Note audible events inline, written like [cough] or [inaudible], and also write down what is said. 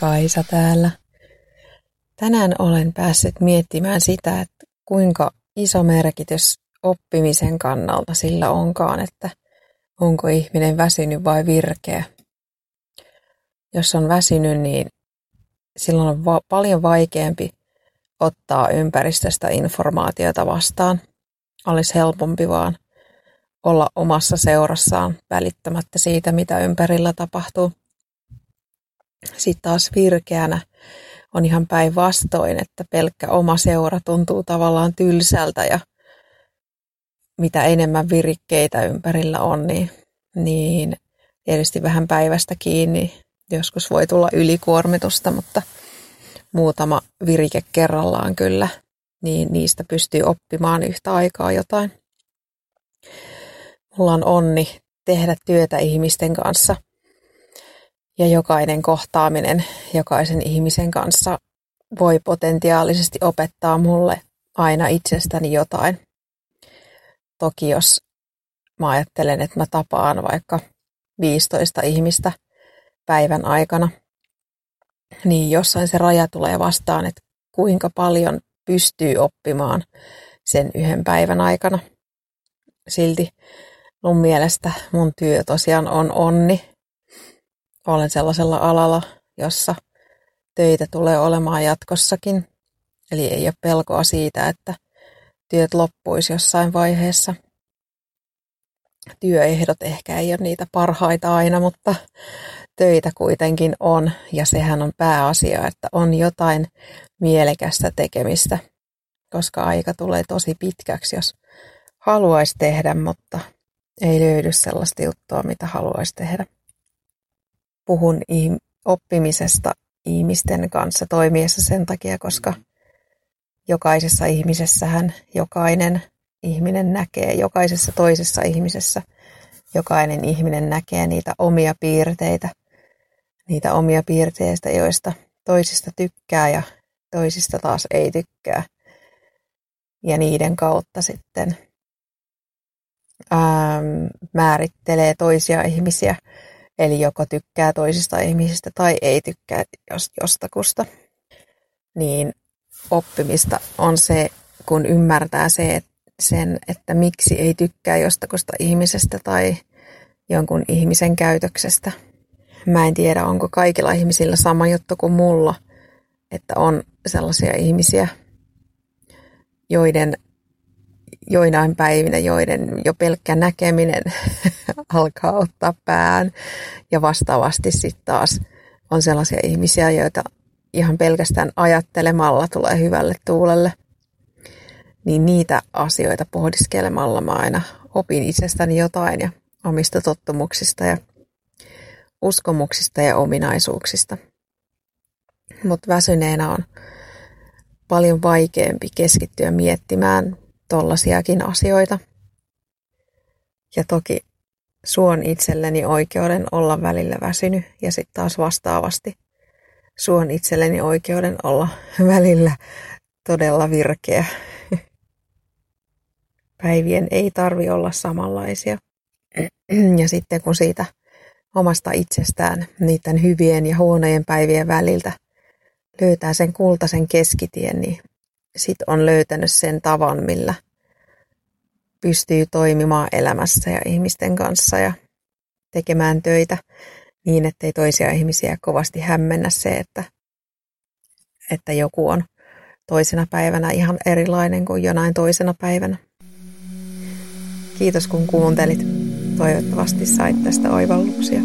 Kaisa täällä. Tänään olen päässyt miettimään sitä, että kuinka iso merkitys oppimisen kannalta sillä onkaan, että onko ihminen väsynyt vai virkeä. Jos on väsynyt, niin silloin on va- paljon vaikeampi ottaa ympäristöstä informaatiota vastaan. Olisi helpompi vaan olla omassa seurassaan välittämättä siitä, mitä ympärillä tapahtuu. Sitten taas virkeänä on ihan päinvastoin, että pelkkä oma seura tuntuu tavallaan tylsältä ja mitä enemmän virikkeitä ympärillä on, niin, niin tietysti vähän päivästä kiinni. Joskus voi tulla ylikuormitusta, mutta muutama virike kerrallaan kyllä, niin niistä pystyy oppimaan yhtä aikaa jotain. Mulla on onni tehdä työtä ihmisten kanssa, ja jokainen kohtaaminen jokaisen ihmisen kanssa voi potentiaalisesti opettaa mulle aina itsestäni jotain. Toki jos mä ajattelen, että mä tapaan vaikka 15 ihmistä päivän aikana, niin jossain se raja tulee vastaan, että kuinka paljon pystyy oppimaan sen yhden päivän aikana. Silti mun mielestä mun työ tosiaan on onni olen sellaisella alalla, jossa töitä tulee olemaan jatkossakin. Eli ei ole pelkoa siitä, että työt loppuisi jossain vaiheessa. Työehdot ehkä ei ole niitä parhaita aina, mutta töitä kuitenkin on. Ja sehän on pääasia, että on jotain mielekästä tekemistä, koska aika tulee tosi pitkäksi, jos haluaisi tehdä, mutta ei löydy sellaista juttua, mitä haluaisi tehdä puhun oppimisesta ihmisten kanssa toimiessa sen takia, koska jokaisessa ihmisessähän jokainen ihminen näkee, jokaisessa toisessa ihmisessä jokainen ihminen näkee niitä omia piirteitä, niitä omia piirteistä, joista toisista tykkää ja toisista taas ei tykkää. Ja niiden kautta sitten ähm, määrittelee toisia ihmisiä Eli joko tykkää toisista ihmisistä tai ei tykkää jostakusta. Niin oppimista on se, kun ymmärtää se, sen, että miksi ei tykkää jostakusta ihmisestä tai jonkun ihmisen käytöksestä. Mä en tiedä, onko kaikilla ihmisillä sama juttu kuin mulla, että on sellaisia ihmisiä, joiden joinain päivinä, joiden jo pelkkä näkeminen [laughs] alkaa ottaa pään. Ja vastaavasti sitten taas on sellaisia ihmisiä, joita ihan pelkästään ajattelemalla tulee hyvälle tuulelle. Niin niitä asioita pohdiskelemalla mä aina opin itsestäni jotain ja omista tottumuksista ja uskomuksista ja ominaisuuksista. Mutta väsyneenä on paljon vaikeampi keskittyä miettimään tollasiakin asioita. Ja toki suon itselleni oikeuden olla välillä väsynyt ja sitten taas vastaavasti suon itselleni oikeuden olla [laughs] välillä todella virkeä. [laughs] Päivien ei tarvi olla samanlaisia. [clears throat] Ja sitten kun siitä omasta itsestään niiden hyvien ja huonojen päivien väliltä löytää sen kultaisen keskitien, niin sit on löytänyt sen tavan, millä pystyy toimimaan elämässä ja ihmisten kanssa ja tekemään töitä niin, ettei toisia ihmisiä kovasti hämmennä se, että, että joku on toisena päivänä ihan erilainen kuin jonain toisena päivänä. Kiitos kun kuuntelit. Toivottavasti sait tästä oivalluksia.